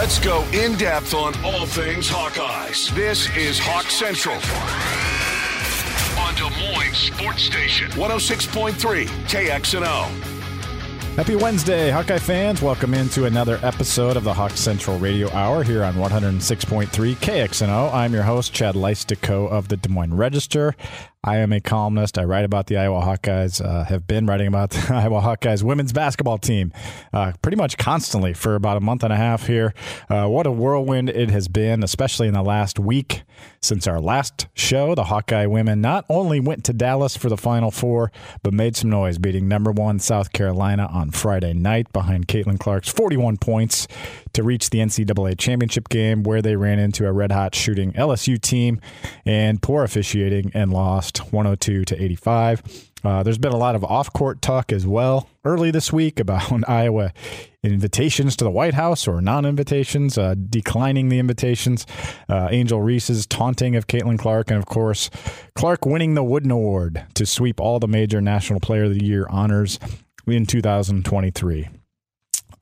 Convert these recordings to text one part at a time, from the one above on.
Let's go in depth on all things Hawkeyes. This is Hawk Central on Des Moines Sports Station 106.3 KXNO. Happy Wednesday, Hawkeye fans. Welcome into another episode of the Hawk Central Radio Hour here on 106.3 KXNO. I'm your host, Chad Leistikow of the Des Moines Register. I am a columnist. I write about the Iowa Hawkeyes, uh, have been writing about the Iowa Hawkeyes women's basketball team uh, pretty much constantly for about a month and a half here. Uh, what a whirlwind it has been, especially in the last week since our last show. The Hawkeye women not only went to Dallas for the Final Four, but made some noise, beating number one South Carolina on Friday night behind Caitlin Clark's 41 points to reach the NCAA championship game, where they ran into a red hot shooting LSU team and poor officiating and lost 102 to 85. Uh, there's been a lot of off court talk as well early this week about Iowa invitations to the White House or non invitations, uh, declining the invitations. Uh, Angel Reese's taunting of Caitlin Clark, and of course, Clark winning the Wooden Award to sweep all the major National Player of the Year honors in 2023.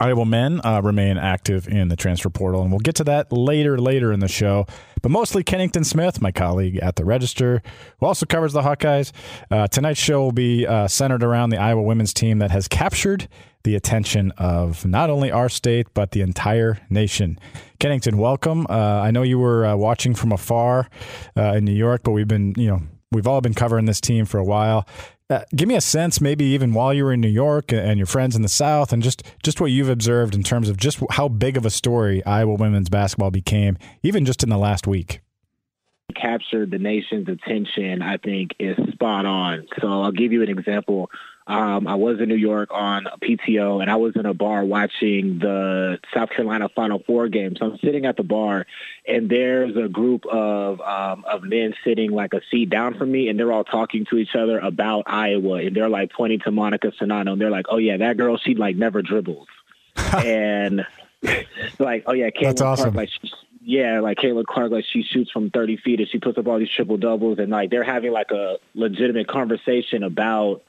Iowa men uh, remain active in the transfer portal, and we'll get to that later, later in the show. But mostly Kennington Smith, my colleague at the Register, who also covers the Hawkeyes. Uh, tonight's show will be uh, centered around the Iowa women's team that has captured the attention of not only our state but the entire nation. Kennington, welcome. Uh, I know you were uh, watching from afar uh, in New York, but we've been, you know, we've all been covering this team for a while. Uh, give me a sense, maybe even while you were in New York and your friends in the South, and just just what you've observed in terms of just how big of a story Iowa women's basketball became, even just in the last week. Captured the nation's attention, I think, is spot on. So I'll give you an example. Um, I was in New York on a PTO, and I was in a bar watching the South Carolina Final Four game. So I'm sitting at the bar, and there's a group of um, of men sitting like a seat down from me, and they're all talking to each other about Iowa, and they're like pointing to Monika Czinano, and they're like, "Oh yeah, that girl, she like never dribbles," and like, "Oh yeah, Caitlin That's awesome. Clark, like." She, yeah, like Caitlin Clark, like she shoots from 30 feet and she puts up all these triple doubles, and like they're having like a legitimate conversation about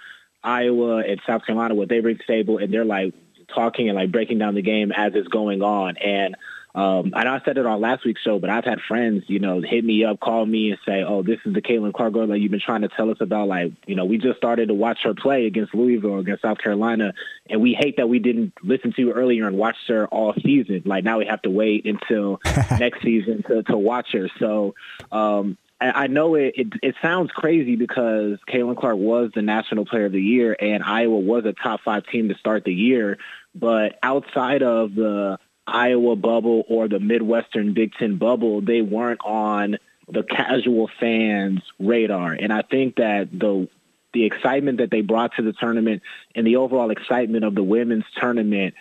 Iowa and South Carolina, what they bring to the table, and they're like talking and like breaking down the game as it's going on. And um, I know I said it on last week's show, but I've had friends, you know, hit me up, call me, and say, "Oh, this is the Caitlin Clark girl that you've been trying to tell us about." Like, you know, we just started to watch her play against Louisville, against South Carolina, and we hate that we didn't listen to her earlier and watch her all season. Like now we have to wait until next season to to watch her. So. Um, I know it, it, it sounds crazy because Caitlin Clark was the National Player of the Year and Iowa was a top five team to start the year. But outside of the Iowa bubble or the Midwestern Big Ten bubble, they weren't on the casual fans' radar. And I think that the the excitement that they brought to the tournament and the overall excitement of the women's tournament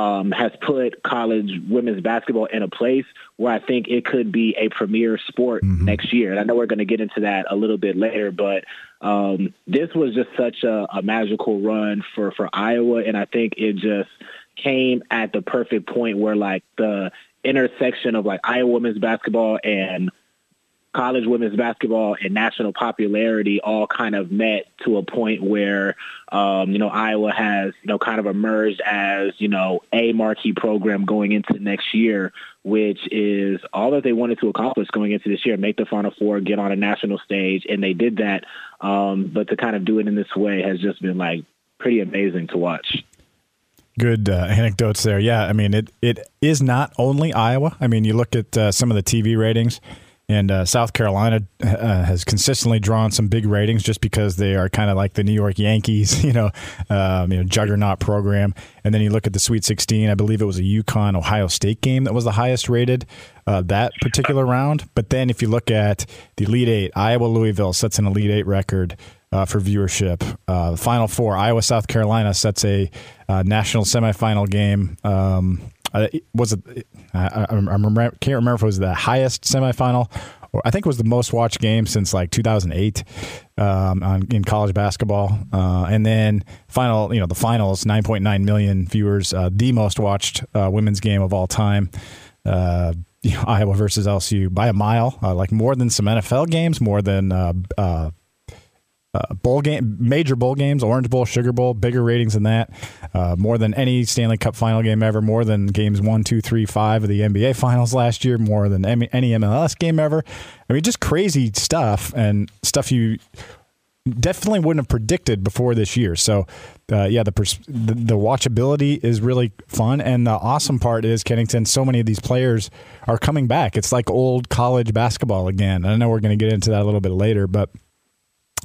um, has put college women's basketball in a place where I think it could be a premier sport mm-hmm. next year. And I know we're going to get into that a little bit later, but um, this was just such a, a magical run for, for Iowa. And I think it just came at the perfect point where like the intersection of like Iowa women's basketball and college women's basketball and national popularity all kind of met to a point where, um, you know, Iowa has, you know, kind of emerged as, you know, a marquee program going into next year, which is all that they wanted to accomplish going into this year, make the Final Four, get on a national stage, and they did that. Um, but to kind of do it in this way has just been like pretty amazing to watch. Good uh, anecdotes there. Yeah, I mean, it it is not only Iowa. I mean, you look at uh, some of the TV ratings and uh, South Carolina uh, has consistently drawn some big ratings just because they are kind of like the New York Yankees, you know, um, you know, juggernaut program. And then you look at the Sweet 16. I believe it was a UConn Ohio State game that was the highest rated uh, that particular round. But then if you look at the Elite Eight, Iowa Louisville sets an Elite Eight record. Uh, for viewership, uh, Final Four, Iowa South Carolina sets a uh, national semifinal game. Um, uh, was it? I, I, remember, can't remember if it was the highest semifinal. Or I think it was the most watched game since like 2008 um, on, in college basketball. Uh, and then final, you know, the finals, 9.9 million viewers, uh, the most watched uh, women's game of all time. Uh, you know, Iowa versus LSU by a mile, uh, like more than some NFL games, more than uh, bowl game, major bowl games, Orange Bowl, Sugar Bowl, bigger ratings than that, uh, more than any Stanley Cup final game ever, more than games one, two, three, five of the NBA finals last year, more than any MLS game ever. I mean, just crazy stuff and stuff you definitely wouldn't have predicted before this year. So, uh, yeah, the, pers- the, the watchability is really fun, and the awesome part is Kennington. So many of these players are coming back. It's like old college basketball again. I know we're going to get into that a little bit later, but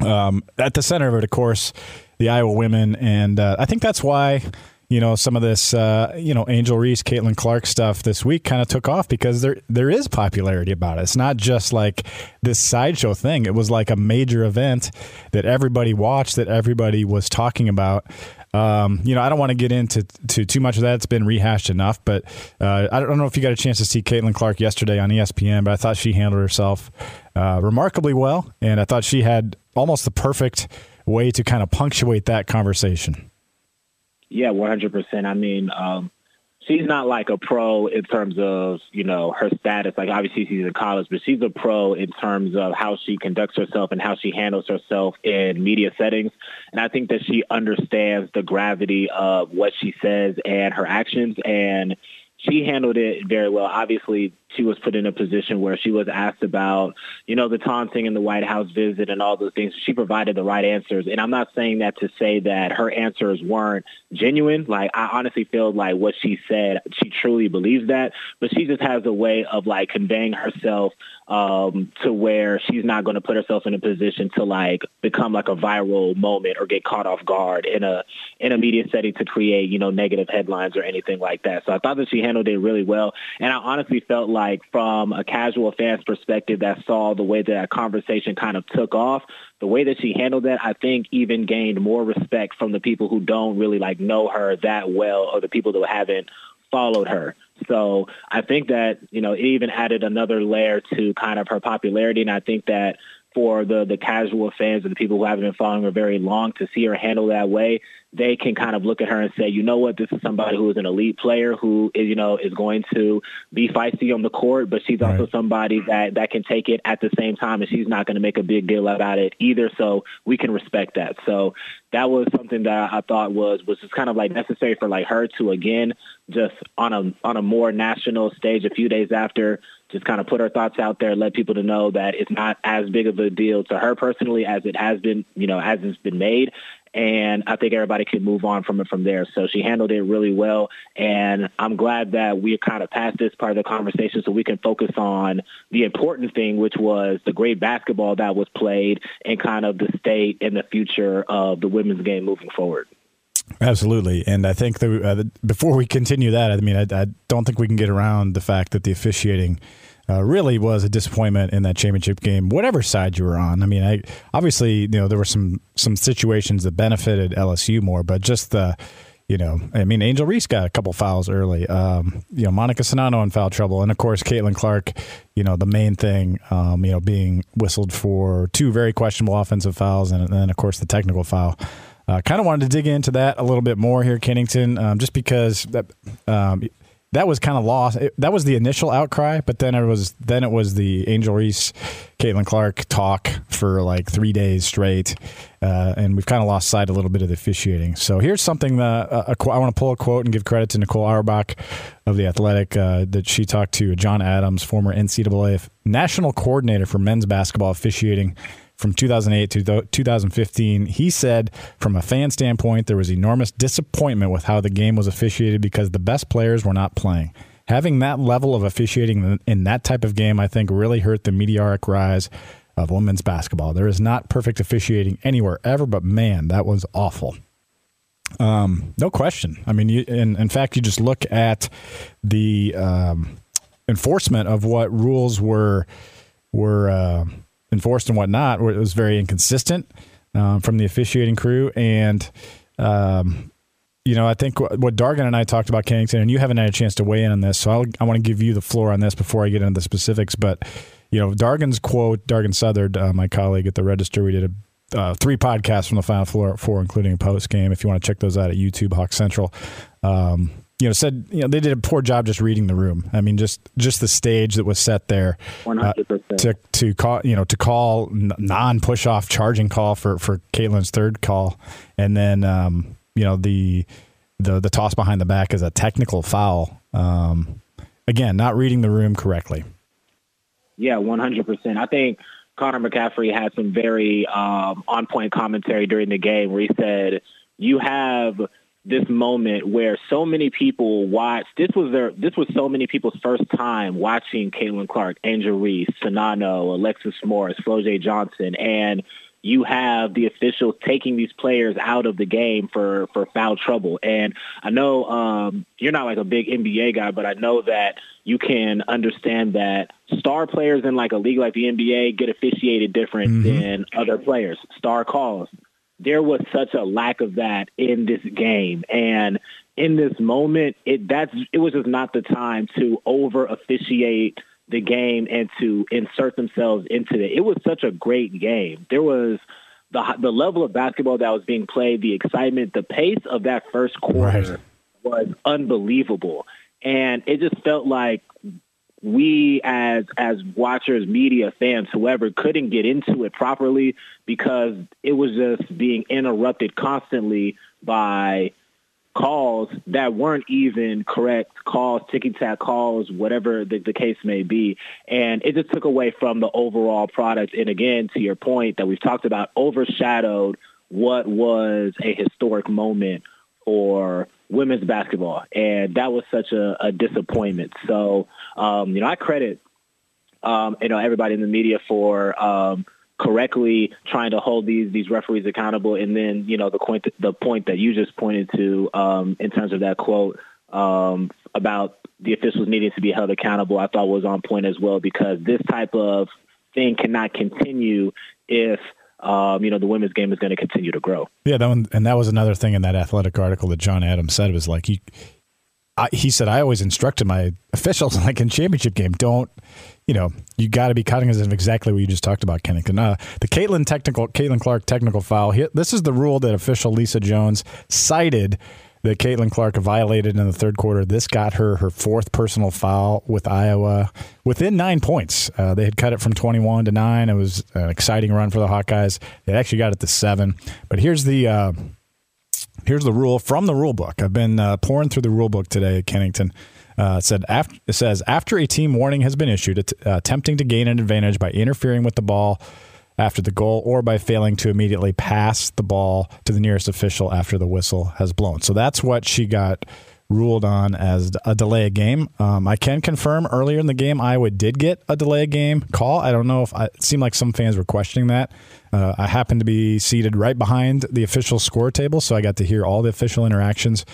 um, at the center of it, of course, the Iowa women, and uh, I think that's why you know some of this uh, you know Angel Reese, Caitlin Clark stuff this week kind of took off because there there is popularity about it. It's not just like this sideshow thing. It was like a major event that everybody watched, that everybody was talking about. Um, you know, I don't want to get into to too much of that. It's been rehashed enough, but uh, I don't know if you got a chance to see Caitlin Clark yesterday on ESPN, but I thought she handled herself uh, remarkably well, and I thought she had almost the perfect way to kind of punctuate that conversation. Yeah, 100%. I mean, um, she's not like a pro in terms of, you know, her status. Like, obviously, she's in college, but she's a pro in terms of how she conducts herself and how she handles herself in media settings. And I think that she understands the gravity of what she says and her actions. And she handled it very well. Obviously, she was put in a position where she was asked about, you know, the taunting and the White House visit and all those things. She provided the right answers. And I'm not saying that to say that her answers weren't genuine. Like, I honestly feel like what she said, she truly believes that. But she just has a way of, like, conveying herself um, to where she's not going to put herself in a position to, like, become, like, a viral moment or get caught off guard in a in a media setting to create, you know, negative headlines or anything like that. So I thought that she handled it really well. And I honestly felt like like from a casual fan's perspective that saw the way that, that conversation kind of took off, the way that she handled that, I think even gained more respect from the people who don't really like know her that well or the people that haven't followed her. So I think that, you know, it even added another layer to kind of her popularity. And I think that for the the casual fans or the people who haven't been following her very long to see her handle that way, they can kind of look at her and say, you know what, this is somebody who is an elite player who is, you know, is going to be feisty on the court, but she's also right. somebody that that can take it at the same time, and she's not going to make a big deal about it either. So we can respect that. So that was something that I thought was was just kind of like necessary for like her to again just on a on a more national stage a few days after just kind of put her thoughts out there, let people to know that it's not as big of a deal to her personally as it has been, you know, as it's been made. And I think everybody can move on from it from there. So she handled it really well. And I'm glad that we're kind of passed this part of the conversation so we can focus on the important thing, which was the great basketball that was played and kind of the state and the future of the women's game moving forward. Absolutely, and I think that uh, before we continue that, I mean, I, I, don't think we can get around the fact that the officiating uh, really was a disappointment in that championship game, whatever side you were on. I mean, I obviously you know there were some some situations that benefited LSU more, but just the you know, I mean, Angel Reese got a couple fouls early. Um, you know, Monika Czinano in foul trouble, and of course, Caitlin Clark. You know, the main thing, um, you know, being whistled for two very questionable offensive fouls, and then of course the technical foul. Uh, kind of wanted to dig into that a little bit more here, Kennington, um, just because that um, that was kind of lost. It, that was the initial outcry, but then it was then it was the Angel Reese, Caitlin Clark talk for like three days straight, uh, and we've kind of lost sight a little bit of the officiating. So here's something that uh, I want to pull a quote and give credit to Nicole Auerbach of the Athletic uh, that she talked to John Adams, former NCAA national coordinator for men's basketball officiating from 2008 to 2015. He said, from a fan standpoint, there was enormous disappointment with how the game was officiated because the best players were not playing. Having that level of officiating in that type of game, I think, really hurt the meteoric rise of women's basketball. There is not perfect officiating anywhere ever, but man, that was awful. Um, no question. I mean, you, in, in fact, you just look at the um, enforcement of what rules were were. Uh, enforced and whatnot, where it was very inconsistent um, from the officiating crew. And, um, you know, I think what Dargan and I talked about Kennington, and you haven't had a chance to weigh in on this, so I'll, i want to give you the floor on this before I get into the specifics. But, you know, Dargan's quote, Dargan Southard, uh, my colleague at the Register, we did a uh, three podcasts from the Final Four, four including a post game. If you want to check those out at YouTube, Hawk Central. Um, you know, said you know they did a poor job just reading the room. I mean, just just the stage that was set there uh, to to call you know to call non push off charging call for for Caitlin's third call, and then um, you know the the the toss behind the back is a technical foul. Um, again, not reading the room correctly. Yeah, one hundred percent. I think Connor McCaffrey had some very um, on point commentary during the game where he said, "You have." This moment where so many people watched. This was their. This was so many people's first time watching Caitlin Clark, Angel Reese, Czinano, Alexis Morris, Flau'jae Johnson, and you have the officials taking these players out of the game for for foul trouble. And I know um, you're not like a big NBA guy, but I know that you can understand that star players in like a league like the NBA get officiated different mm-hmm. than other players. Star calls there was such a lack of that in this game. And in this moment, it that's it was just not the time to over officiate the game and to insert themselves into it. It was such a great game. There was the the level of basketball that was being played, the excitement, the pace of that first quarter right. was unbelievable. And it just felt like we as as watchers, media, fans, whoever couldn't get into it properly because it was just being interrupted constantly by calls that weren't even correct calls, ticky tack calls, whatever the, the, case may be. And it just took away from the overall product. And again, to your point that we've talked about, overshadowed what was a historic moment for women's basketball, and that was such a, a disappointment. So, um, you know, I credit um, you know everybody in the media for um, correctly trying to hold these these referees accountable, and then you know the point the point that you just pointed to um, in terms of that quote um, about the officials needing to be held accountable, I thought was on point as well because this type of thing cannot continue if um, you know, the women's game is going to continue to grow. Yeah, that one, and that was another thing in that athletic article that John Adams said was like he, I, he said I always instructed my officials like in championship game, don't, you know, you got to be cognizant of exactly what you just talked about, Kennington. Uh, the Caitlin technical, Caitlin Clark technical foul. this is the rule that official Lisa Jones cited that Caitlin Clark violated in the third quarter. This got her her fourth personal foul with Iowa within nine points. Uh, they had cut it from 21 to nine. It was an exciting run for the Hawkeyes. They actually got it to seven. But here's the uh, here's the rule from the rule book. I've been uh, pouring through the rule book today at Kennington. Uh, it said after, it says after a team warning has been issued, uh, attempting to gain an advantage by interfering with the ball after the goal or by failing to immediately pass the ball to the nearest official after the whistle has blown. So that's what she got ruled on as a delay of game. Um, I can confirm earlier in the game, Iowa did get a delay of game call. I don't know if I, it seemed like some fans were questioning that. Uh, I happened to be seated right behind the official score table, so I got to hear all the official interactions.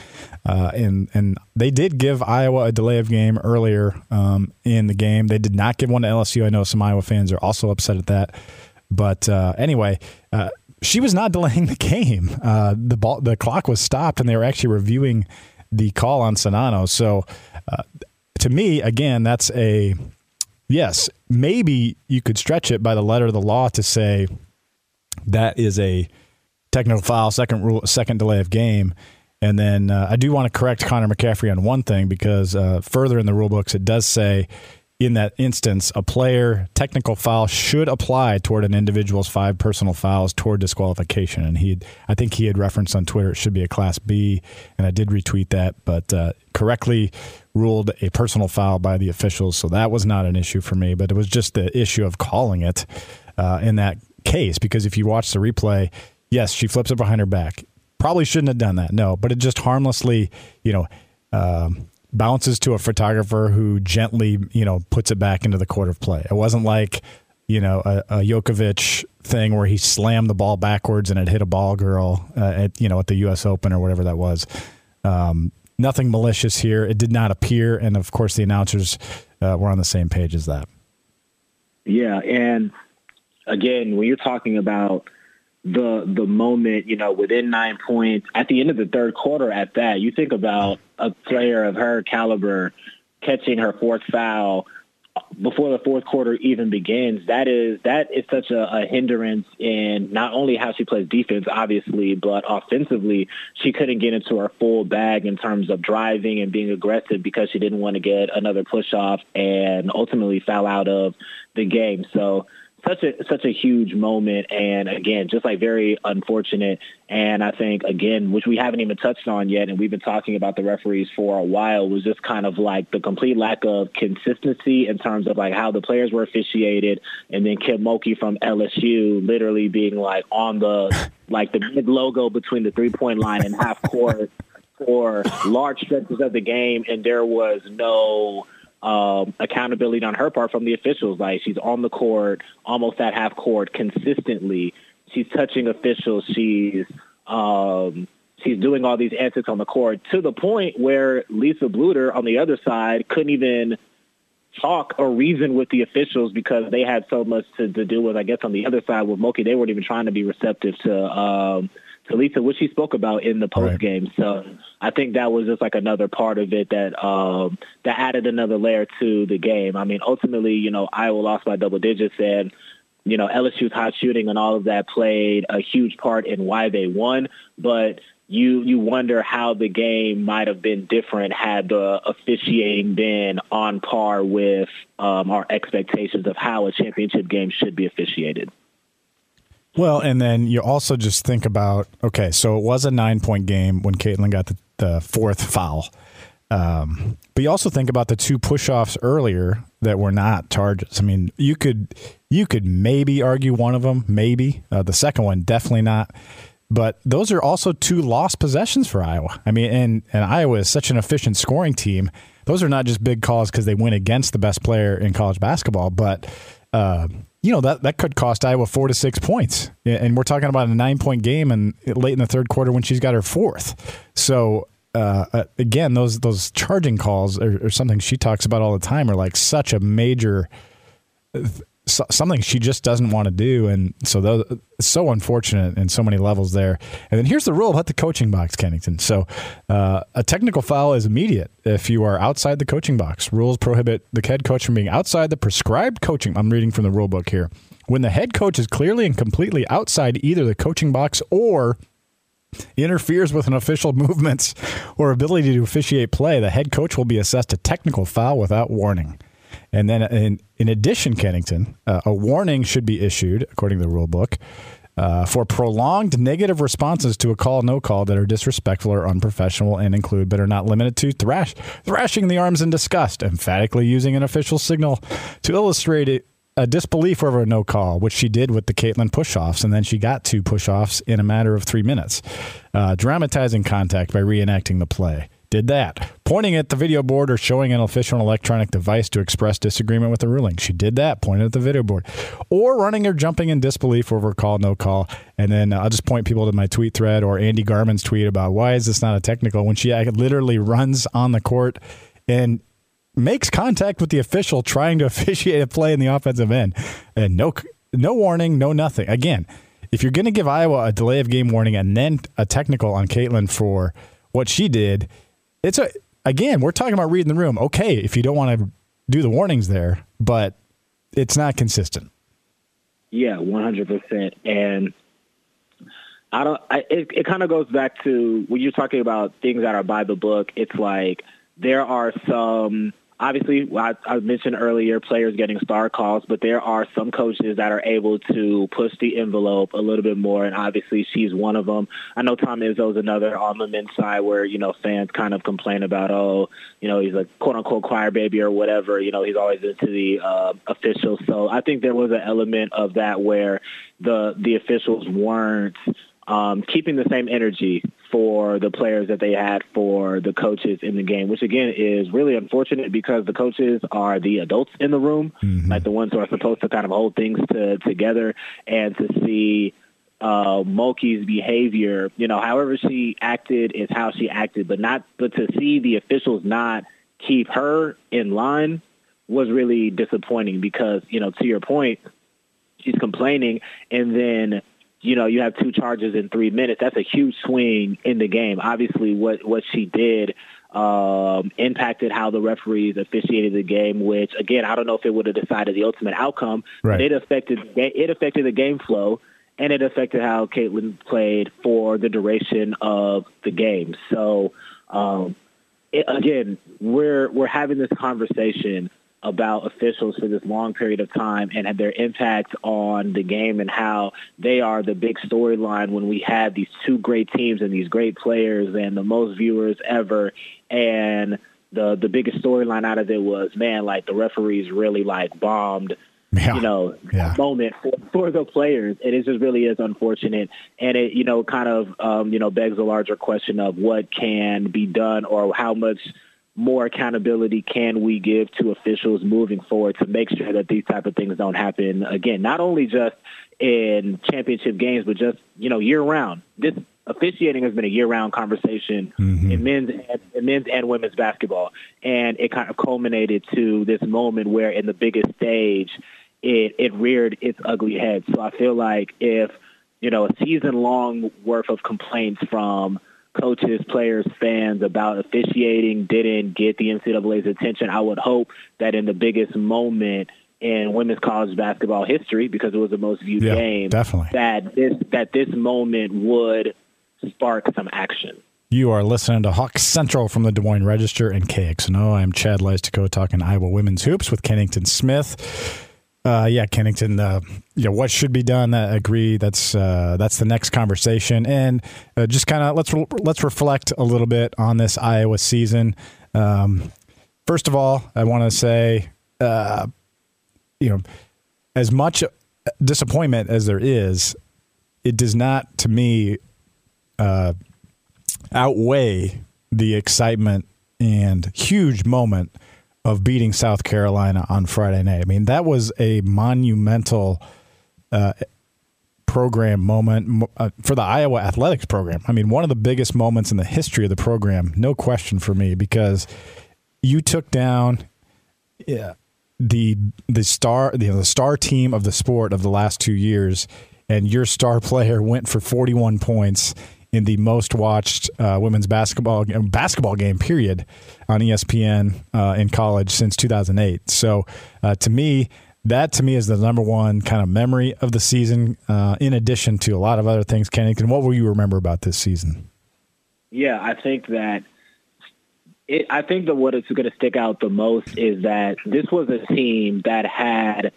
Uh, and and they did give Iowa a delay of game earlier um, in the game. They did not give one to LSU. I know some Iowa fans are also upset at that. But uh, anyway, uh, she was not delaying the game. Uh, the ball, the clock was stopped, and they were actually reviewing the call on Czinano. So, uh, to me, again, that's a yes. Maybe you could stretch it by the letter of the law to say that is a technical foul, second rule, second delay of game. And then uh, I do want to correct Connor McCaffrey on one thing because uh, further in the rule books it does say in that instance, a player technical foul should apply toward an individual's five personal fouls toward disqualification. And he, I think he had referenced on Twitter it should be a Class B, and I did retweet that, but uh, correctly ruled a personal foul by the officials, so that was not an issue for me. But it was just the issue of calling it uh, in that case because if you watch the replay, yes, she flips it behind her back. Probably shouldn't have done that, no, but it just harmlessly, you know. Um, bounces to a photographer who gently, you know, puts it back into the court of play. It wasn't like, you know, a, a Djokovic thing where he slammed the ball backwards and it hit a ball girl uh, at, you know, at the U.S. Open or whatever that was. Um, nothing malicious here. It did not appear, and of course, the announcers uh, were on the same page as that. Yeah, and again, when you're talking about the the moment, you know, within nine points at the end of the third quarter at that, you think about a player of her caliber catching her fourth foul before the fourth quarter even begins, that is that is such a, a, hindrance in not only how she plays defense, obviously, but offensively, she couldn't get into her full bag in terms of driving and being aggressive because she didn't want to get another push off and ultimately foul out of the game. So such a such a huge moment. And again just like very unfortunate. And i think again which we haven't even touched on yet and we've been talking about the referees for a while was just kind of like the complete lack of consistency in terms of like how the players were officiated. And then kim mulkey from lsu literally being like on the like the big logo between the three point line and half court for large stretches of the game. And there was no um, accountability on her part from the officials. Like she's on the court, almost at half court consistently. She's touching officials. She's um, she's doing all these antics on the court to the point where Lisa Bluder on the other side couldn't even talk or reason with the officials because they had so much to, to do with, I guess, on the other side with Mulkey, they weren't even trying to be receptive to um, to Lisa, which she spoke about in the post game. Right. So I think that was just like another part of it that um, that added another layer to the game. I mean, ultimately, you know, Iowa lost by double digits, and you know, LSU's hot shooting and all of that played a huge part in why they won. But you you wonder how the game might have been different had the officiating been on par with um, our expectations of how a championship game should be officiated. Well, and then you also just think about okay, so it was a nine point game when Caitlin got the, the fourth foul. Um, but you also think about the two push offs earlier that were not charges. I mean, you could you could maybe argue one of them, maybe uh, the second one, definitely not. But those are also two lost possessions for Iowa. I mean, and and Iowa is such an efficient scoring team. Those are not just big calls because they went against the best player in college basketball, but uh, you know that that could cost Iowa four to six points, and we're talking about a nine point game and late in the third quarter when she's got her fourth. So uh, uh, again, those those charging calls are, something she talks about all the time. Are like such a major something she just doesn't want to do, and so those, so unfortunate in so many levels there. And then here's the rule about the coaching box, Kennington. So uh, a technical foul is immediate if you are outside the coaching box. Rules prohibit the head coach from being outside the prescribed coaching. I'm reading from the rule book here. When the head coach is clearly and completely outside either the coaching box or interferes with an official movements or ability to officiate play, the head coach will be assessed a technical foul without warning. And then, in, in addition, Kennington, uh, a warning should be issued, according to the rule book, uh, for prolonged negative responses to a call, no call that are disrespectful or unprofessional and include, but are not limited to, thrash, thrashing the arms in disgust, emphatically using an official signal to illustrate it, a disbelief over a no call, which she did with the Caitlin push offs, and then she got two push offs in a matter of three minutes. Uh, dramatizing contact by reenacting the play did that. Pointing at the video board or showing an official an electronic device to express disagreement with the ruling. She did that, pointed at the video board. Or running or jumping in disbelief over call, no call. And then I'll just point people to my tweet thread or Andy Garman's tweet about why is this not a technical when she literally runs on the court and makes contact with the official trying to officiate a play in the offensive end. And no no warning, no nothing. Again, if you're going to give Iowa a delay of game warning and then a technical on Caitlin for what she did – it's a again, we're talking about reading the room. Okay, if you don't want to do the warnings there, but it's not consistent. Yeah, one hundred percent. And I don't. I, it it kind of goes back to when you're talking about things that are by the book. It's like there are some obviously, I, I mentioned earlier players getting star calls, but there are some coaches that are able to push the envelope a little bit more, and obviously she's one of them. I know Tom Izzo's another on the men's side where, you know, fans kind of complain about, oh, you know, he's a quote-unquote choir baby or whatever. You know, he's always into the uh, officials. So I think there was an element of that where the the officials weren't um, keeping the same energy for the players that they had for the coaches in the game, which again is really unfortunate because the coaches are the adults in the room, mm-hmm. like the ones who are supposed to kind of hold things to, together, and to see uh, Mulkey's behavior, you know, however she acted is how she acted, but not, but to see the officials not keep her in line was really disappointing because, you know, to your point, she's complaining and then you know, you have two charges in three minutes. That's a huge swing in the game. Obviously, what what she did um, impacted how the referees officiated the game. Which again, I don't know if it would have decided the ultimate outcome, right. but it affected it affected the game flow and it affected how Caitlin played for the duration of the game. So um, it, again, we're we're having this conversation about officials for this long period of time and their impact on the game and how they are the big storyline when we had these two great teams and these great players and the most viewers ever and the the biggest storyline out of it was man like the referees really like bombed yeah. you know, yeah. moment for, for the players. And it just really is unfortunate. And it, you know, kind of, um, you know, begs a larger question of what can be done or how much more accountability can we give to officials moving forward to make sure that these type of things don't happen again, not only just in championship games, but just, you know, year round. This officiating has been a year-round conversation mm-hmm. in men's and, in men's and women's basketball, and it kind of culminated to this moment where, in the biggest stage, it, it reared its ugly head. So I feel like if, you know, a season long worth of complaints from coaches, players, fans about officiating didn't get the NCAA's attention, I would hope that in the biggest moment in women's college basketball history, because it was the most viewed yeah, game, definitely. that this that this moment would spark some action. You are listening to Hawk Central from the Des Moines Register and KXNO. I'm Chad Leistikow talking Iowa women's hoops with Kennington Smith. Uh, yeah, Kennington. Uh, yeah, what should be done? I agree. That's uh, that's the next conversation, and uh, just kind of let's re- let's reflect a little bit on this Iowa season. Um, first of all, I want to say, uh, you know, as much disappointment as there is, it does not, to me, uh, outweigh the excitement and huge moment of beating South Carolina on Friday night. I mean, that was a monumental uh, program moment uh, for the Iowa athletics program. I mean, one of the biggest moments in the history of the program, no question for me, because you took down yeah, the the star the star team of the sport of the last two years, and your star player went for 41 points in the most watched uh, women's basketball basketball game period on ESPN uh, in college since 2008. So uh, to me, that to me is the number one kind of memory of the season. Uh, in addition to a lot of other things, Kennington, what will you remember about this season? Yeah, I think that. It, I think that what is going to stick out the most is that this was a team that had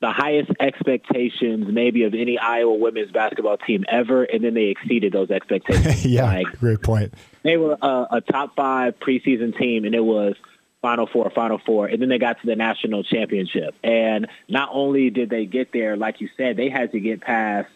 the highest expectations maybe of any Iowa women's basketball team ever, and then they exceeded those expectations. yeah, like, great point. They were a, a top five preseason team, and it was Final Four, Final Four, and then they got to the national championship. And not only did they get there, like you said, they had to get past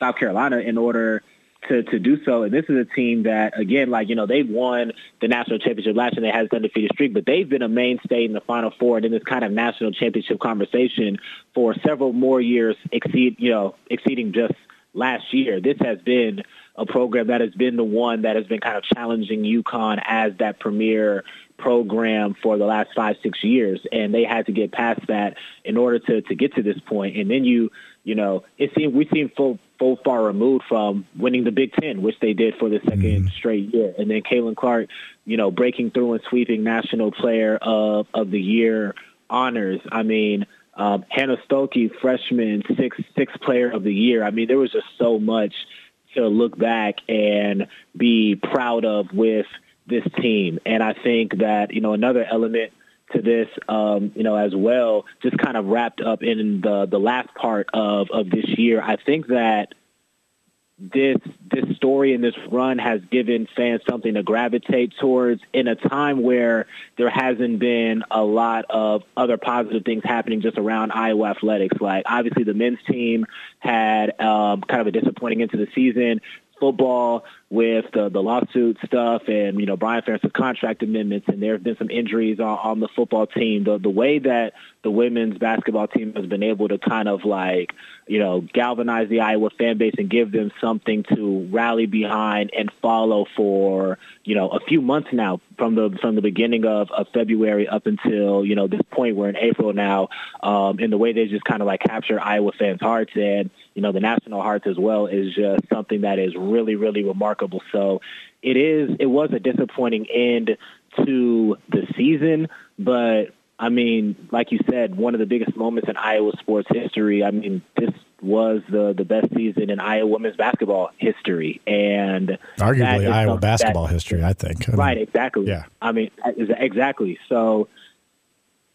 South Carolina in order to, to do so. And this is a team that, again, like, you know, they've won the national championship last year. They had this undefeated streak, but they've been a mainstay in the Final Four and in this kind of national championship conversation for several more years, exceed, you know, exceeding just last year. This has been a program that has been the one that has been kind of challenging UConn as that premier program for the last five, six years. And they had to get past that in order to, to get to this point. And then you, you know, it seemed we seem full full far removed from winning the Big Ten, which they did for the 2nd mm-hmm. straight year. And then Caitlin Clark, you know, breaking through and sweeping National Player of of the Year honors. I mean, um, Hannah Stuelke, freshman, six six Player of the Year. I mean, there was just so much to look back and be proud of with this team. And I think that you know another element to this, um, you know, as well, just kind of wrapped up in the the last part of of this year. I think that this this story and this run has given fans something to gravitate towards in a time where there hasn't been a lot of other positive things happening just around Iowa athletics. Like obviously the men's team had um, kind of a disappointing into the season football with the, the lawsuit stuff and, you know, Brian Ferentz's contract amendments, and there have been some injuries on, on the football team. The, the way that the women's basketball team has been able to kind of like, you know, galvanize the Iowa fan base and give them something to rally behind and follow for, you know, a few months now from the from the beginning of, of February up until, you know, this point we're in April now, um, in the way they just kind of like capture Iowa fans' hearts. And you know, the national hearts as well is just something that is really, really remarkable. So it is, it was a disappointing end to the season, but I mean, like you said, one of the biggest moments in Iowa sports history. I mean, this was the the best season in Iowa women's basketball history, and arguably Iowa basketball that, history. I think. I right. Mean, exactly. Yeah. I mean, exactly. So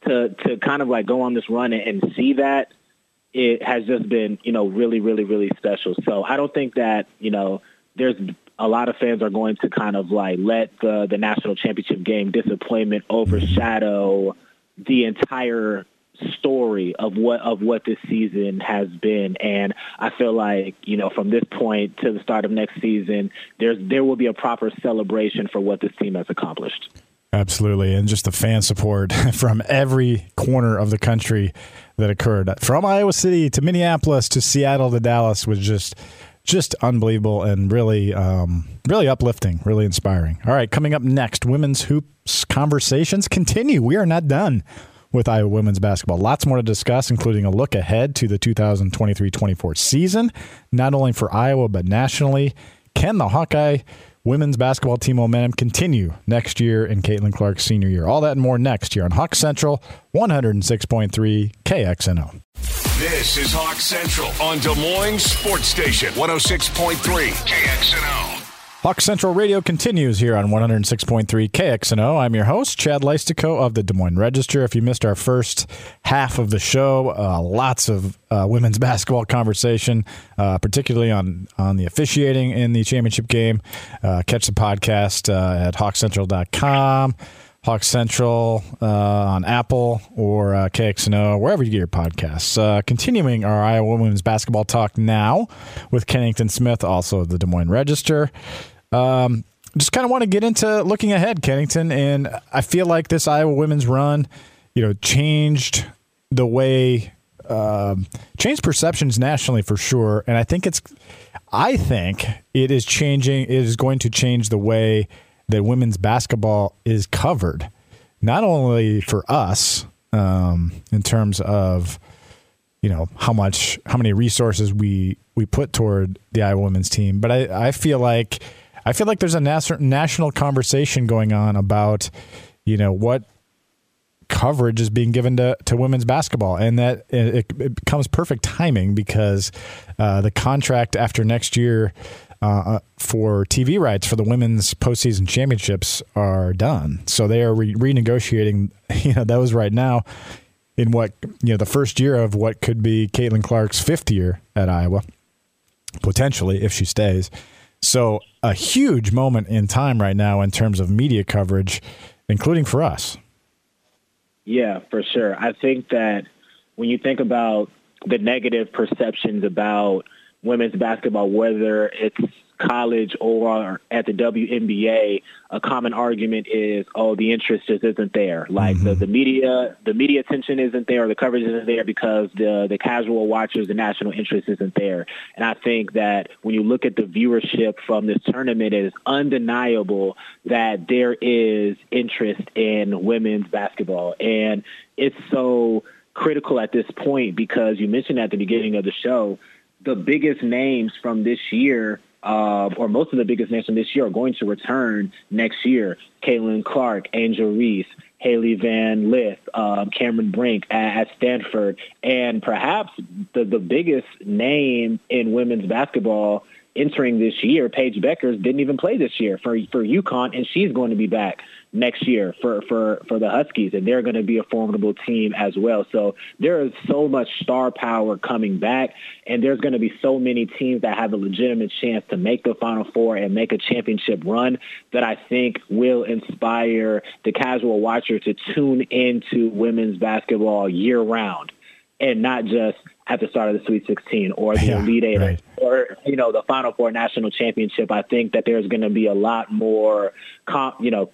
to to kind of like go on this run and see that it has just been you know really really really special. So I don't think that you know there's a lot of fans are going to kind of like let the the national championship game disappointment overshadow the entire story of what of what this season has been. And I feel like you know from this point to the start of next season there's there will be a proper celebration for what this team has accomplished. Absolutely. And just the fan support from every corner of the country that occurred from Iowa City to Minneapolis to Seattle to Dallas was just just unbelievable and really, um, really uplifting, really inspiring. All right, coming up next, women's hoops conversations continue. We are not done with Iowa women's basketball. Lots more to discuss, including a look ahead to the 2023 24 season, not only for Iowa, but nationally. Can the Hawkeye women's basketball team momentum continue next year in Caitlin Clark's senior year? All that and more next year on Hawk Central 106.3 KXNO. This is Hawk Central on Des Moines Sports Station 106.3 KXNO. Hawk Central Radio continues here on 106.3 KXNO. I'm your host, Chad Leistikow of the Des Moines Register. If you missed our first half of the show, uh, lots of uh, women's basketball conversation, uh, particularly on, on the officiating in the championship game. Uh, catch the podcast uh, at hawkcentral.com. Hawk Central uh, on Apple or uh, KXNO, wherever you get your podcasts. Uh, continuing our Iowa women's basketball talk now with Kennington Smith, also of the Des Moines Register. Um, just kind of want to get into looking ahead, Kennington, and I feel like this Iowa women's run, you know, changed the way, um, changed perceptions nationally for sure, and I think it's, I think it is changing. It is going to change the way that women's basketball is covered, not only for us um, in terms of you know how much how many resources we we put toward the Iowa women's team, but I, I feel like I feel like there's a nas- national conversation going on about you know what coverage is being given to, to women's basketball, and that it, it becomes perfect timing because uh, the contract after next year uh, uh, for TV rights for the women's postseason championships are done. So they are re- renegotiating, you know, those right now in what you know the first year of what could be Caitlin Clark's fifth year at Iowa, potentially if she stays. So a huge moment in time right now in terms of media coverage, including for us. Yeah, for sure. I think that when you think about the negative perceptions about women's basketball, whether it's college or at the WNBA, a common argument is, oh, the interest just isn't there. Like mm-hmm. the, the media, the media attention isn't there, the coverage isn't there because the the casual watchers, the national interest isn't there. And I think that when you look at the viewership from this tournament, it is undeniable that there is interest in women's basketball, and it's so critical at this point because you mentioned at the beginning of the show the biggest names from this year, uh, or most of the biggest names from this year, are going to return next year. Caitlin Clark, Angel Reese, Hailey Van Lith, um, Cameron Brink at, at, Stanford, and perhaps the, the biggest name in women's basketball entering this year, Paige Bueckers, didn't even play this year for for UConn, and she's going to be back next year for, for, for the Huskies, and they're going to be a formidable team as well. So there is so much star power coming back, and there's going to be so many teams that have a legitimate chance to make the Final Four and make a championship run that I think will inspire the casual watcher to tune into women's basketball year round and not just at the start of the Sweet 16 or the yeah, Elite Eight right. or you know the Final Four national championship. I think that there's going to be a lot more, com- you know,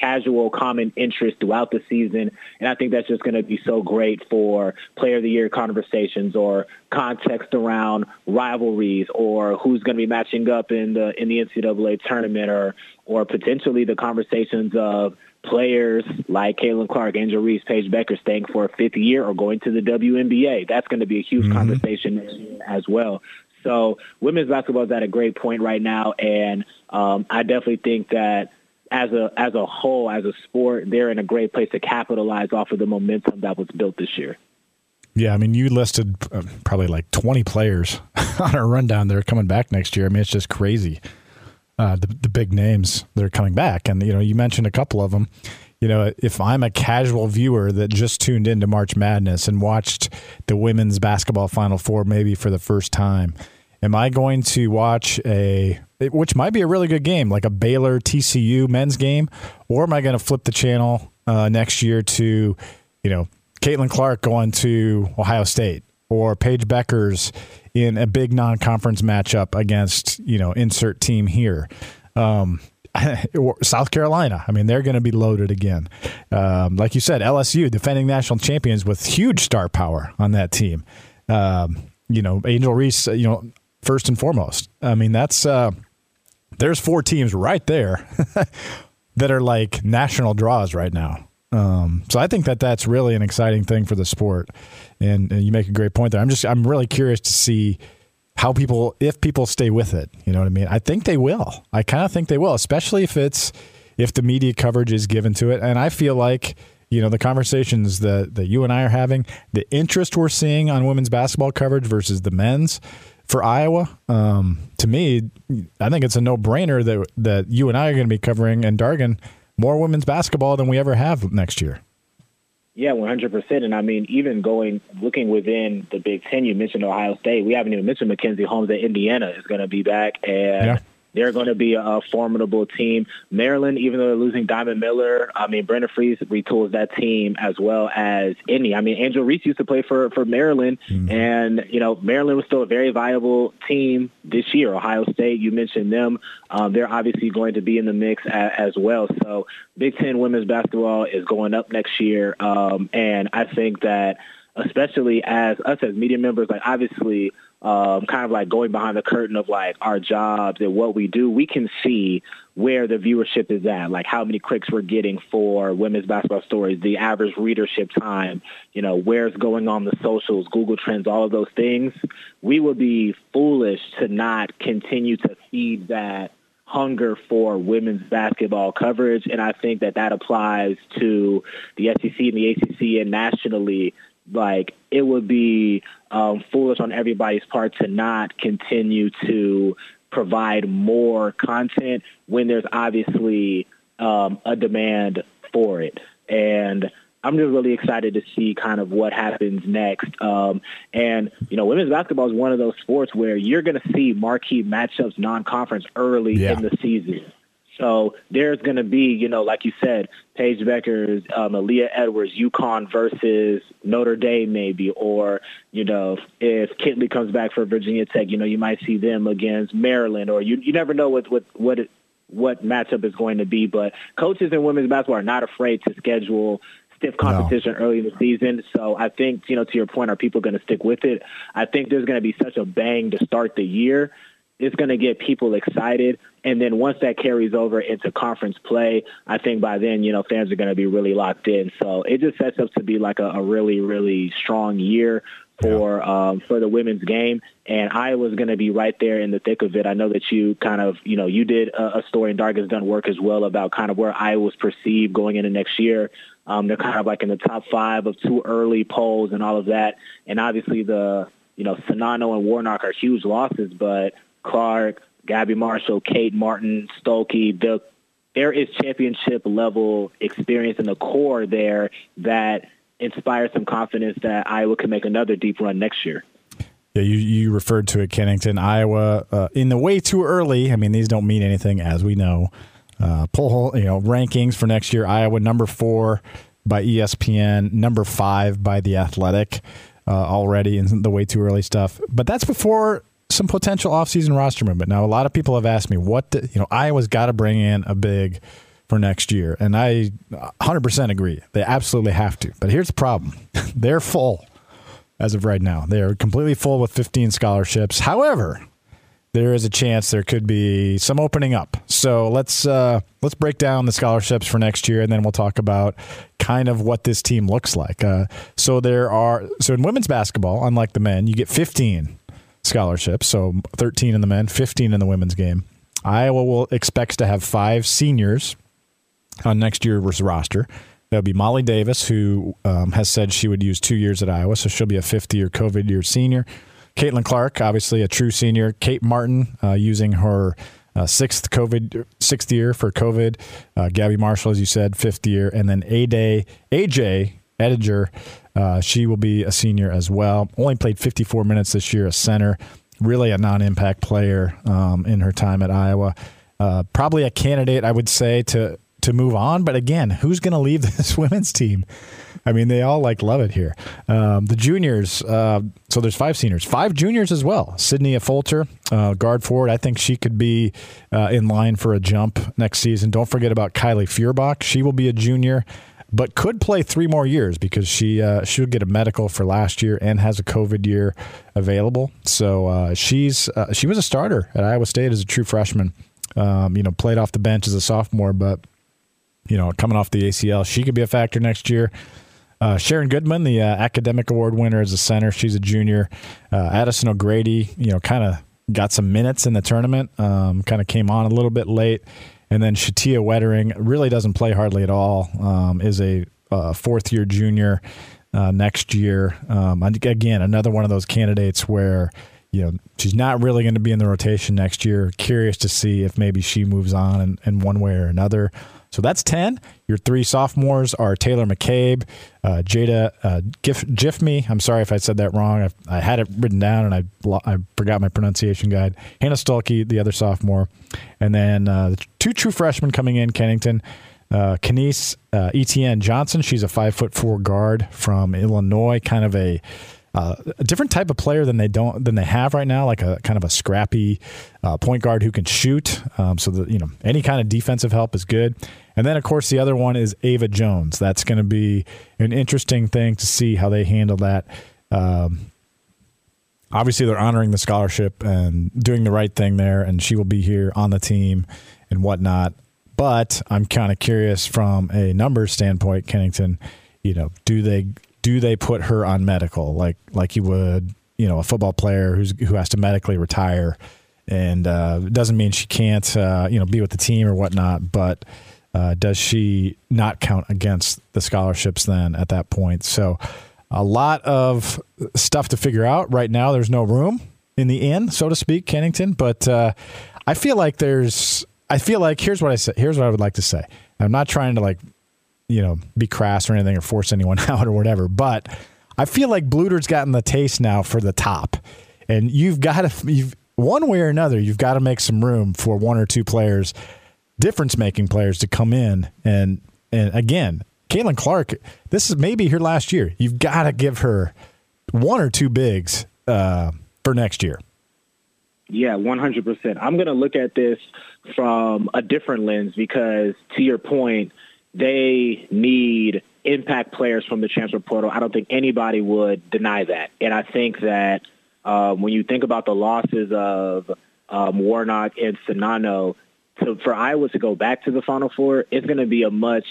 casual common interest throughout the season. And I think that's just going to be so great for player of the year conversations or context around rivalries or who's going to be matching up in the in the NCAA tournament or or potentially the conversations of players like Caitlin Clark, Angel Reese, Paige Becker staying for a fifth year or going to the WNBA. That's going to be a huge mm-hmm. conversation as well. So women's basketball is at a great point right now, and um, I definitely think that as a as a whole, as a sport, they're in a great place to capitalize off of the momentum that was built this year. Yeah, I mean, you listed uh, probably like 20 players on our rundown that are coming back next year. I mean, it's just crazy. Uh, the the big names that are coming back, and you know, you mentioned a couple of them. You know, if I'm a casual viewer that just tuned into March Madness and watched the women's basketball Final Four maybe for the first time, am I going to watch a which might be a really good game, like a Baylor TCU men's game, or am I going to flip the channel uh, next year to, you know, Caitlin Clark going to Ohio State or Paige Bueckers in a big non-conference matchup against you know insert team here. Um, South Carolina. I mean, they're going to be loaded again. Um, like you said, LSU, defending national champions with huge star power on that team. Um, you know, Angel Reese. You know, first and foremost. I mean, that's uh, there's four teams right there that are like national draws right now. Um, so I think that that's really an exciting thing for the sport, and, and, you make a great point there. I'm just I'm really curious to see how people if people stay with it. You know what I mean? I think they will. I kind of think they will, especially if it's if the media coverage is given to it. And I feel like you know the conversations that that you and I are having, the interest we're seeing on women's basketball coverage versus the men's for Iowa. Um, to me, I think it's a no brainer that that you and I are going to be covering and Dargan more women's basketball than we ever have next year. Yeah, 100%. And I mean, even going, looking within the Big Ten, you mentioned Ohio State. We haven't even mentioned Mackenzie Holmes that Indiana is going to be back. And yeah. They're going to be a, formidable team. Maryland, even though they're losing Diamond Miller, I mean, Brenda Frese retools that team as well as Indy. I mean, Angel Reese used to play for, for Maryland, mm-hmm. and, you know, Maryland was still a very viable team this year. Ohio State, you mentioned them. Um, they're obviously going to be in the mix a, as well. So Big Ten women's basketball is going up next year, um, and I think that especially as us as media members, like obviously – um, kind of like going behind the curtain of like our jobs and what we do, we can see where the viewership is at, like how many clicks we're getting for women's basketball stories, the average readership time, you know, where's going on the socials, Google Trends, all of those things. We would be foolish to not continue to feed that hunger for women's basketball coverage. And I think that that applies to the SEC and the ACC and nationally like it would be um, foolish on everybody's part to not continue to provide more content when there's obviously um, a demand for it. And I'm just really excited to see kind of what happens next. Um, and, you know, women's basketball is one of those sports where you're going to see marquee matchups non-conference early yeah. in the season. So there's going to be, you know, like you said, Paige Bueckers, um, Aaliyah Edwards, UConn versus Notre Dame, maybe, or you know, if Kitley comes back for Virginia Tech, you know, you might see them against Maryland, or you you never know what what what it, what matchup is going to be. But coaches in women's basketball are not afraid to schedule stiff competition no. early in the season. So I think, you know, to your point, are people going to stick with it? I think there's going to be such a bang to start the year it's going to get people excited. And then once that carries over into conference play, I think by then, you know, fans are going to be really locked in. So it just sets up to be like a, a really, really strong year for um, for the women's game. And Iowa's going to be right there in the thick of it. I know that you kind of, you know, you did a, a story, and Dark has done work as well about kind of where Iowa's perceived going into next year. Um, they're kind of like in the top five of two early polls and all of that. And obviously the, you know, Czinano and Warnock are huge losses, but Clark, Gabby Marshall, Kate Martin, Stuelke, the, there is championship level experience in the core there that inspires some confidence that Iowa can make another deep run next year. Yeah, you, you referred to it, Kennington, Iowa, uh, in the way too early. I mean, these don't mean anything, as we know. Uh, poll, you know, rankings for next year: Iowa number four by ESPN, number five by the Athletic. Uh, already in the way too early stuff, but that's before some potential offseason roster movement. Now, a lot of people have asked me what the, you know Iowa's got to bring in a big for next year, and I 100% agree. They absolutely have to. But here's the problem: they're full as of right now. They are completely full with 15 scholarships. However, there is a chance there could be some opening up. So let's uh, let's break down the scholarships for next year, and then we'll talk about kind of what this team looks like. Uh, so there are so in women's basketball, unlike the men, you get 15 scholarships. So 13 in the men, 15 in the women's game. Iowa will expects to have five seniors on next year's roster. That'll be Molly Davis, who um, has said she would use two years at Iowa, so she'll be a fifth year COVID year senior. Caitlin Clark, obviously a true senior. Kate Martin, uh, using her uh, sixth COVID sixth year for COVID. Uh, Gabby Marshall, as you said, fifth year, and then A Day AJ Ediger, uh, she will be a senior as well. Only played 54 minutes this year, a center. Really a non-impact player um, in her time at Iowa. Uh, probably a candidate, I would say, to to move on. But again, who's going to leave this women's team? I mean, they all like love it here. Um, the juniors, uh, so there's five seniors, five juniors as well. Sydney Affolter, uh, guard forward. I think she could be uh, in line for a jump next season. Don't forget about Kylie Feuerbach. She will be a junior, but could play three more years because she uh, she'll get a medical for last year and has a COVID year available. So uh, she's uh, she was a starter at Iowa State as a true freshman. Um, you know, played off the bench as a sophomore, but you know, coming off the ACL, she could be a factor next year. Uh, Sharon Goodman, the uh, academic award winner as a center, she's a junior. Uh, Addison O'Grady, you know, kind of got some minutes in the tournament, um, kind of came on a little bit late. And then Shateah Wetering really doesn't play hardly at all, um, is a uh, fourth year junior uh, next year. Um, again, another one of those candidates where you know she's not really going to be in the rotation next year. Curious to see if maybe she moves on in, in one way or another. So that's 10. Your three sophomores are Taylor McCabe, uh, Jada uh, Gif- Jiffme. I'm sorry if I said that wrong. I, I had it written down and I, I forgot my pronunciation guide. Hannah Stuelke, the other sophomore. And then uh, two true freshmen coming in, Kennington. Uh, uh, Etienne Johnson. She's a five foot four guard from Illinois, kind of a uh, a different type of player than they don't than they have right now, like a kind of a scrappy uh, point guard who can shoot. Um, so that you know any kind of defensive help is good. And then of course the other one is Ava Jones. That's going to be an interesting thing to see how they handle that. Um, obviously they're honoring the scholarship and doing the right thing there, and she will be here on the team and whatnot. But I'm kind of curious from a numbers standpoint, Kennington. You know, do they do they put her on medical? Like like you would you know a football player who's who has to medically retire. And uh, doesn't mean she can't uh, you know be with the team or whatnot but uh, does she not count against the scholarships then at that point? So a lot of stuff to figure out. Right now there's no room in the inn so to speak kennington but uh, i feel like there's i feel like here's what i say here's what i would like to say. I'm not trying to like you know, be crass or anything or force anyone out or whatever. But I feel like Bluder's gotten the taste now for the top, and you've got to, you've one way or another, you've got to make some room for one or two players, difference making players to come in and and again, Caitlin Clark. This is maybe her last year. You've got to give her one or two bigs uh, for next year. Yeah, 100%. I'm going to look at this from a different lens because, to your point, they need impact players from the transfer portal. I don't think anybody would deny that. And I think that um, when you think about the losses of um, Warnock and Czinano, to, for Iowa to go back to the Final Four, it's going to be a much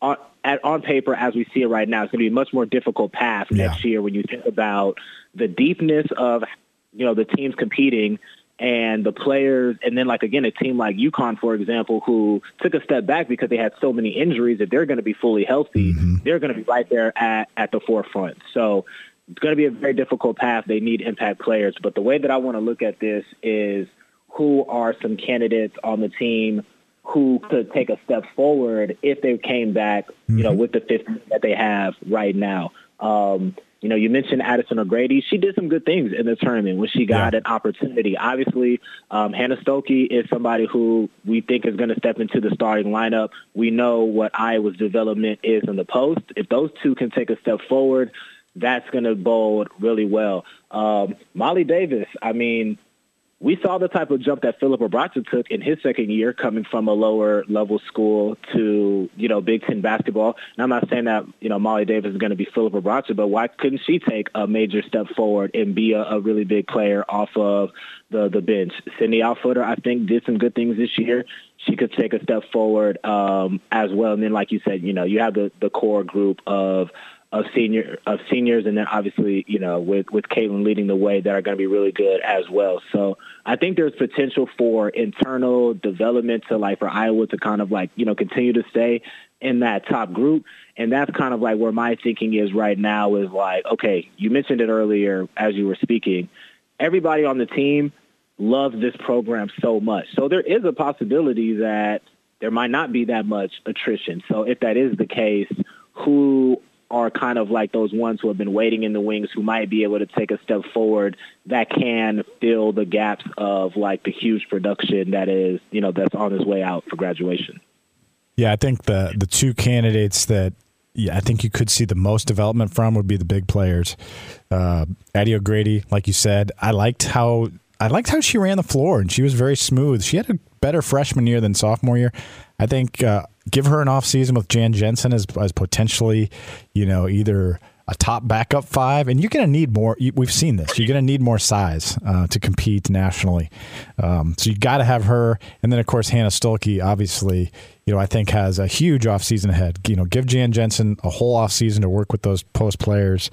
on, at, on paper as we see it right now. It's going to be a much more difficult path yeah. next year when you think about the deepness of you know the teams competing and the players, and then like again, a team like UConn, for example, who took a step back because they had so many injuries that they're going to be fully healthy. Mm-hmm. They're going to be right there at at the forefront. So it's going to be a very difficult path. They need impact players, but the way that I want to look at this is who are some candidates on the team who could take a step forward if they came back, you know, mm-hmm. with the 50 that they have right now. Um, you know, you mentioned Addison O'Grady. She did some good things in the tournament when she got yeah. an opportunity. Obviously, um, Hannah Stuelke is somebody who we think is going to step into the starting lineup. We know what Iowa's development is in the post. If those two can take a step forward, that's going to bode really well. Um, Molly Davis, I mean, we saw the type of jump that Philip Rebraca took in his second year coming from a lower level school to, you know, Big Ten basketball. And I'm not saying that, you know, Molly Davis is going to be Philip Rebraca, but why couldn't she take a major step forward and be a, a really big player off of the, the bench? Sydney Affolter, I think, did some good things this year. She could take a step forward um, as well. And then, like you said, you know, you have the, the core group of of senior of seniors, and then obviously you know with with Caitlin leading the way, that are going to be really good as well. So I think there's potential for internal development to like for Iowa to kind of like you know continue to stay in that top group, and that's kind of like where my thinking is right now. Is like okay, you mentioned it earlier as you were speaking. Everybody on the team loves this program so much, so there is a possibility that there might not be that much attrition. So if that is the case, who are kind of like those ones who have been waiting in the wings who might be able to take a step forward that can fill the gaps of like the huge production that is, you know, that's on its way out for graduation. Yeah, I think the the two candidates that yeah, I think you could see the most development from would be the big players. Uh, Addie O'Grady, like you said, I liked how I liked how she ran the floor and she was very smooth. She had a better freshman year than sophomore year. I think uh, give her an off season with Jan Jensen as, as potentially, you know, either a top backup five, and you're going to need more. We've seen this. You're going to need more size uh, to compete nationally. Um, so you got to have her, and then of course Hannah Stuelke, obviously, you know, I think has a huge offseason ahead. You know, give Jan Jensen a whole offseason to work with those post players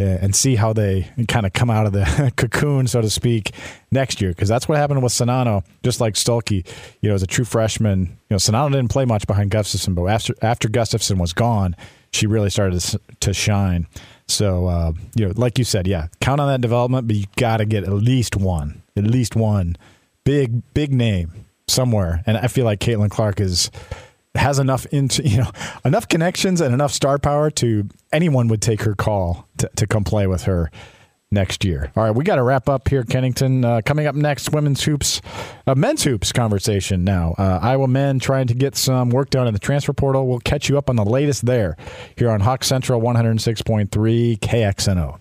and see how they kind of come out of the cocoon, so to speak, next year. Because that's what happened with Czinano, just like Stuelke, you know, as a true freshman. You know, Czinano didn't play much behind Gustafson, but after after Gustafson was gone, she really started to, to shine. So, uh, you know, like you said, yeah, count on that development, but you got to get at least one, at least one big, big name somewhere. And I feel like Caitlin Clark is has enough into you know enough connections and enough star power to anyone would take her call to, to come play with her next year. All right, we got to wrap up here, Kennington. Uh, coming up next, women's hoops, uh, men's hoops conversation now. Uh, Iowa men trying to get some work done in the transfer portal. We'll catch you up on the latest there here on Hawk Central 106.3 KXNO.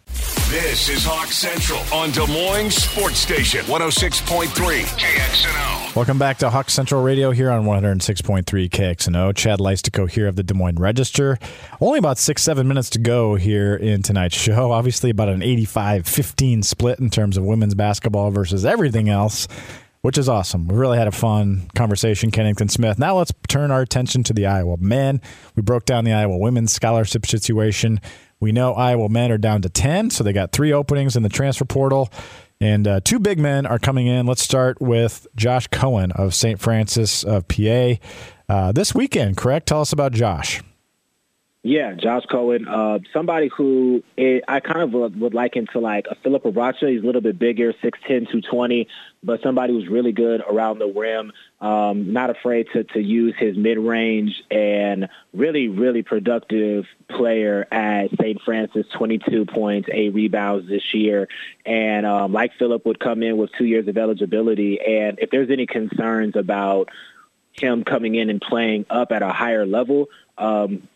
This is Hawk Central on Des Moines Sports Station 106.3 KXNO. Welcome back to Hawk Central Radio here on 106.3 KXNO. Chad Leistikow here of the Des Moines Register. Only about six, seven minutes to go here in tonight's show. Obviously, about an 85 15 split in terms of women's basketball versus everything else which is awesome. We really had a fun conversation, Kennington Smith. Now let's turn our attention to the Iowa men. We broke down the Iowa women's scholarship situation. We know Iowa men are down to 10, so they got three openings in the transfer portal. And uh, two big men are coming in. Let's start with Josh Cohen of St. Francis of PA uh, this weekend, correct? Tell us about Josh. Yeah, Josh Cohen, uh, somebody who it, I kind of would, would liken to like a Philip Rebraca. He's a little bit bigger, 6'10", 220, but somebody who's really good around the rim, um, not afraid to, to use his mid-range and really, really productive player at St. Francis, 22 points, eight rebounds this year. And um, like Philip would come in with two years of eligibility. And if there's any concerns about him coming in and playing up at a higher level, um,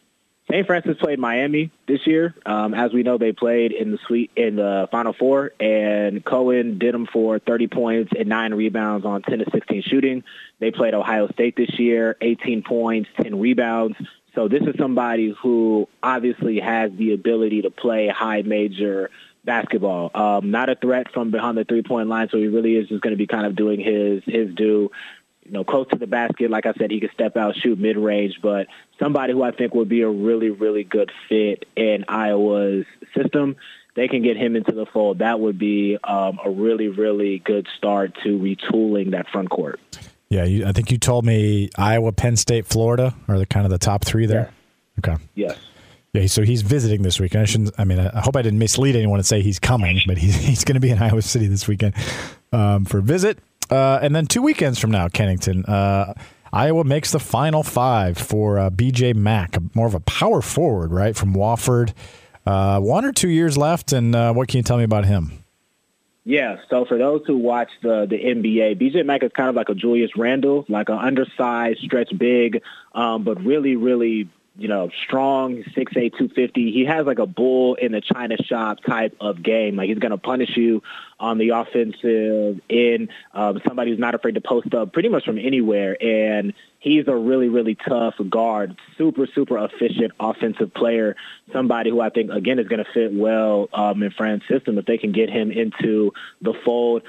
St. Francis played Miami this year. Um, as we know, they played in the suite in the Final Four, and Cohen did them for 30 points and nine rebounds on 10 to 16 shooting. They played Ohio State this year, 18 points, 10 rebounds. So this is somebody who obviously has the ability to play high major basketball. Um, not a threat from behind the three point line, so he really is just going to be kind of doing his his due you know, close to the basket. Like I said, he could step out, shoot mid range, but somebody who I think would be a really, really good fit in Iowa's system. They can get him into the fold. That would be um, a really, really good start to retooling that front court. Yeah, you, I think you told me Iowa, Penn State, Florida are the kind of the top three there. Yeah. Okay. Yes. Yeah, so he's visiting this weekend. I shouldn't. I mean, I hope I didn't mislead anyone and say he's coming, but he's he's going to be in Iowa City this weekend um, for a visit. Uh, and then two weekends from now, Kennington, uh, Iowa makes the final five for uh, BJ Mack, more of a power forward, right, from Wofford. Uh, one or two years left, and uh, what can you tell me about him? Yeah, so for those who watch the the NBA, BJ Mack is kind of like a Julius Randle, like an undersized, stretch big, um, but really, really you know, strong, 6'8", 250. He has like a bull in the China shop type of game. Like he's going to punish you on the offensive end. Um, somebody who's not afraid to post up pretty much from anywhere. And he's a really, really tough guard, super, super efficient offensive player. Somebody who I think, again, is going to fit well um, in Fran's system if they can get him into the fold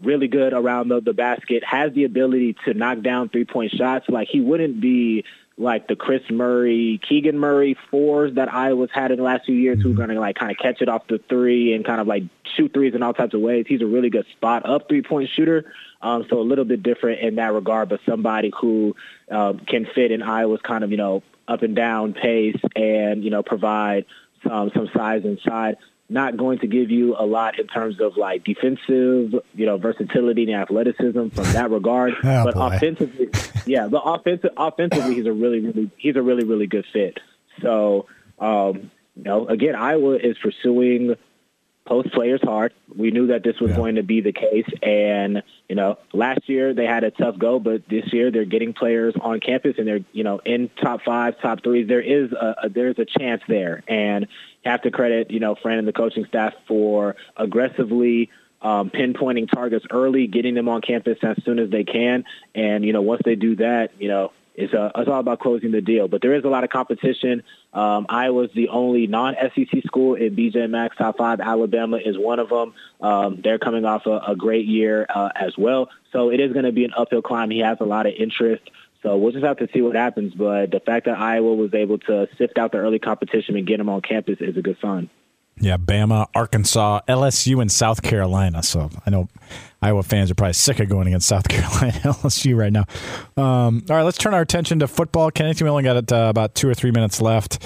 really good around the, the basket, has the ability to knock down three point shots. Like he wouldn't be like the Kris Murray, Keegan Murray fours that Iowa's had in the last few years, who's mm-hmm. going to like kind of catch it off the three and kind of like shoot threes in all types of ways. He's a really good spot up three point shooter. Um, so a little bit different in that regard, but somebody who uh, can fit in Iowa's kind of, you know, up and down pace and, you know, provide some, some size inside not going to give you a lot in terms of like defensive, you know, versatility and athleticism from that regard. oh, but boy. offensively, yeah, but offensive, offensively, he's a really, really, he's a really, really good fit. So, um, you know, again, Iowa is pursuing post players hard. We knew that this was yeah. going to be the case. And, you know, last year they had a tough go, but this year they're getting players on campus and they're, you know, in top five, top threes. There is a, a there's a chance there. And have to credit, you know, Fran and the coaching staff for aggressively um, pinpointing targets early, getting them on campus as soon as they can. And, you know, once they do that, you know, it's, uh, it's all about closing the deal. But there is a lot of competition. Um, Iowa's the only non-SEC school in BJ Mack's top five. Alabama is one of them. Um, they're coming off a, a great year uh, as well. So it is going to be an uphill climb. He has a lot of interest. So we'll just have to see what happens. But the fact that Iowa was able to sift out the early competition and get him on campus is a good sign. Yeah, Bama, Arkansas, LSU, and South Carolina. So I know Iowa fans are probably sick of going against South Carolina LSU right now. Um, all right, let's turn our attention to football. Kennington, we only got uh, about two or three minutes left.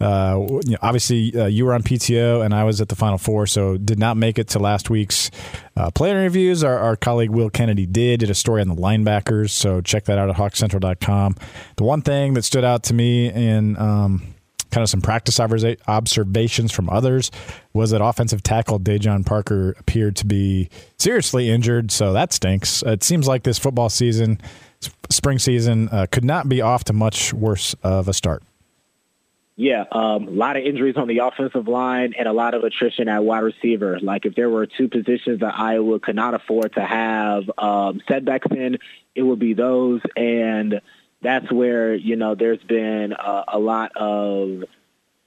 Uh, you know, obviously, uh, you were on PTO and I was at the Final Four, so did not make it to last week's uh, player interviews. Our, our, colleague Will Kennedy did, did a story on the linebackers, so check that out at hawkcentral.com. The one thing that stood out to me in um, kind of some practice observations from others was that offensive tackle Dajon Parker appeared to be seriously injured, so that stinks. It seems like this football season, spring season, uh, could not be off to much worse of a start. Yeah, um, a lot of injuries on the offensive line and a lot of attrition at wide receiver. Like if there were two positions that Iowa could not afford to have um, setbacks in, it would be those. And that's where you know there's been a, a lot of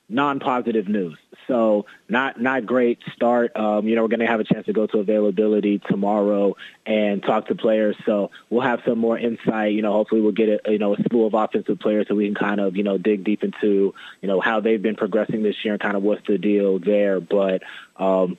non-positive news. So not not great start. Um, you know, we're going to have a chance to go to availability tomorrow and talk to players. So we'll have some more insight. You know, hopefully we'll get a, you know a slew of offensive players so we can kind of you know dig deep into you know how they've been progressing this year and kind of what's the deal there. But um,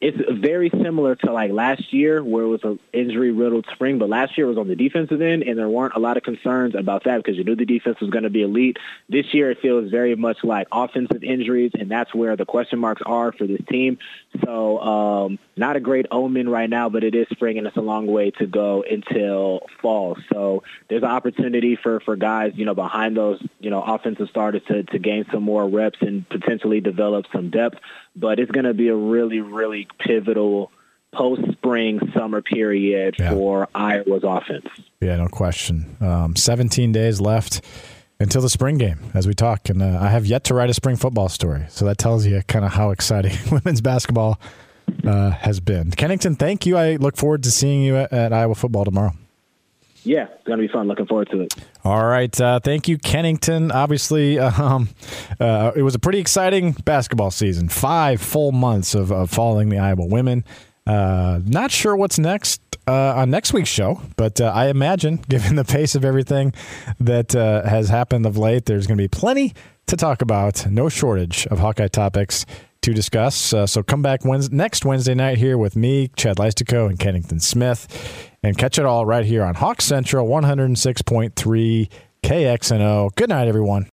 it's very similar to like last year where it was an injury riddled spring, but last year was on the defensive end and there weren't a lot of concerns about that because you knew the defense was going to be elite. This year it feels very much like offensive injuries and that's where the question marks are for this team. So um, not a great omen right now, but it is spring and it's a long way to go until fall. So there's an opportunity for, for guys, you know, behind those, you know, offensive starters to, to gain some more reps and potentially develop some depth but it's going to be a really, really pivotal post spring summer period yeah. for Iowa's offense. Yeah, no question. Um, 17 days left until the spring game as we talk. And uh, I have yet to write a spring football story. So that tells you kind of how exciting women's basketball uh, has been. Kennington, thank you. I look forward to seeing you at, at Iowa football tomorrow yeah, it's going to be fun. Looking forward to it. All right. Uh, thank you, Kennington. Obviously, um, uh, it was a pretty exciting basketball season. Five full months of, of following the Iowa women. Uh, not sure what's next uh, on next week's show, but uh, I imagine, given the pace of everything that uh, has happened of late, there's going to be plenty to talk about. No shortage of Hawkeye topics to discuss. so come back Wednesday, next Wednesday night here with me, Chad Leistikow, and Kennington Smith and catch it all right here on Hawk Central 106.3 KXNO. Good night, everyone.